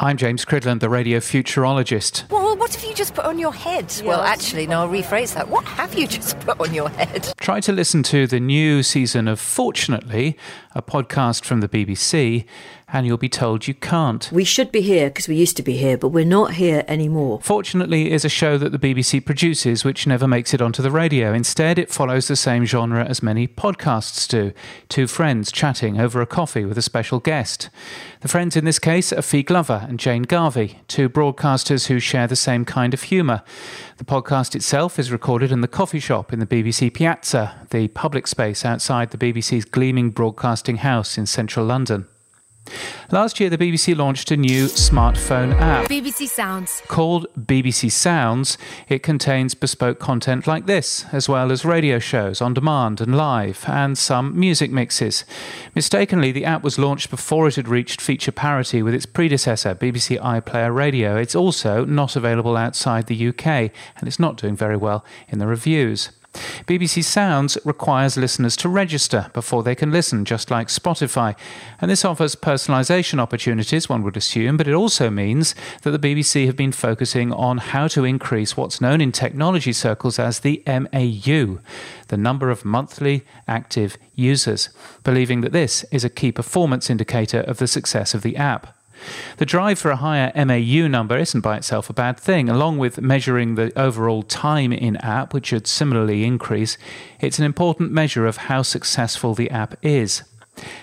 I'm James Cridland, the radio futurologist. Well, what have you just put on your head? well, actually, no, I'll rephrase that. What have you just put on your head? Try to listen to the new season of Fortunately, a podcast from the BBC, and you'll be told you can't. We should be here because we used to be here, but we're not here anymore. Fortunately is a show that the BBC produces which never makes it onto the radio. Instead, it follows the same genre as many podcasts do two friends chatting over a coffee with a special guest. The friends in this case are Fi Glover and Jane Garvey, two broadcasters who share the same kind of humour. The podcast itself is recorded in the coffee shop in the BBC Piazza, the public space outside the BBC's gleaming broadcasting house in central London. Last year, the BBC launched a new smartphone app. BBC Sounds. Called BBC Sounds, it contains bespoke content like this, as well as radio shows on demand and live, and some music mixes. Mistakenly, the app was launched before it had reached feature parity with its predecessor, BBC iPlayer Radio. It's also not available outside the UK, and it's not doing very well in the reviews. BBC Sounds requires listeners to register before they can listen, just like Spotify. And this offers personalisation opportunities, one would assume, but it also means that the BBC have been focusing on how to increase what's known in technology circles as the MAU, the number of monthly active users, believing that this is a key performance indicator of the success of the app. The drive for a higher MAU number isn't by itself a bad thing. Along with measuring the overall time in app, which should similarly increase, it's an important measure of how successful the app is.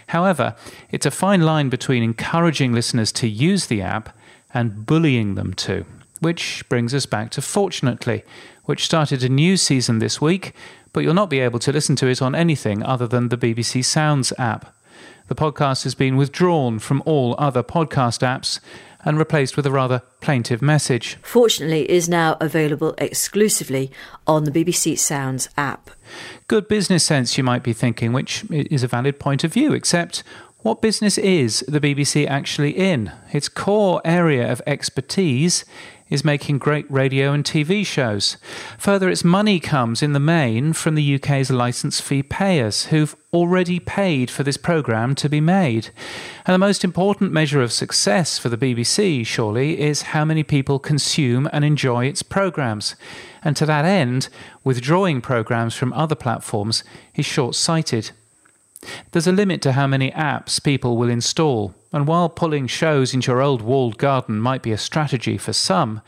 However, it's a fine line between encouraging listeners to use the app and bullying them to. Which brings us back to Fortunately, which started a new season this week, but you'll not be able to listen to it on anything other than the BBC Sounds app. The podcast has been withdrawn from all other podcast apps and replaced with a rather plaintive message. Fortunately, is now available exclusively on the BBC Sounds app. Good business sense, you might be thinking, which is a valid point of view, except what business is the BBC actually in? Its core area of expertise is making great radio and TV shows. Further, its money comes in the main from the UK's licence fee payers, who've already paid for this programme to be made. And the most important measure of success for the BBC, surely, is how many people consume and enjoy its programmes. And to that end, withdrawing programmes from other platforms is short sighted. There's a limit to how many apps people will install, and while pulling shows into your old walled garden might be a strategy for some,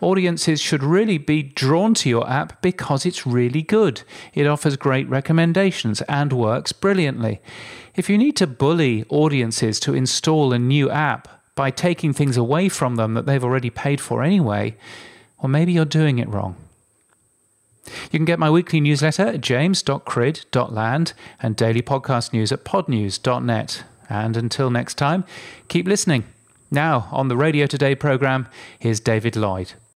audiences should really be drawn to your app because it's really good. It offers great recommendations and works brilliantly. If you need to bully audiences to install a new app by taking things away from them that they've already paid for anyway, well, maybe you're doing it wrong. You can get my weekly newsletter at james.crid.land and daily podcast news at podnews.net. And until next time, keep listening. Now, on the Radio Today programme, here's David Lloyd.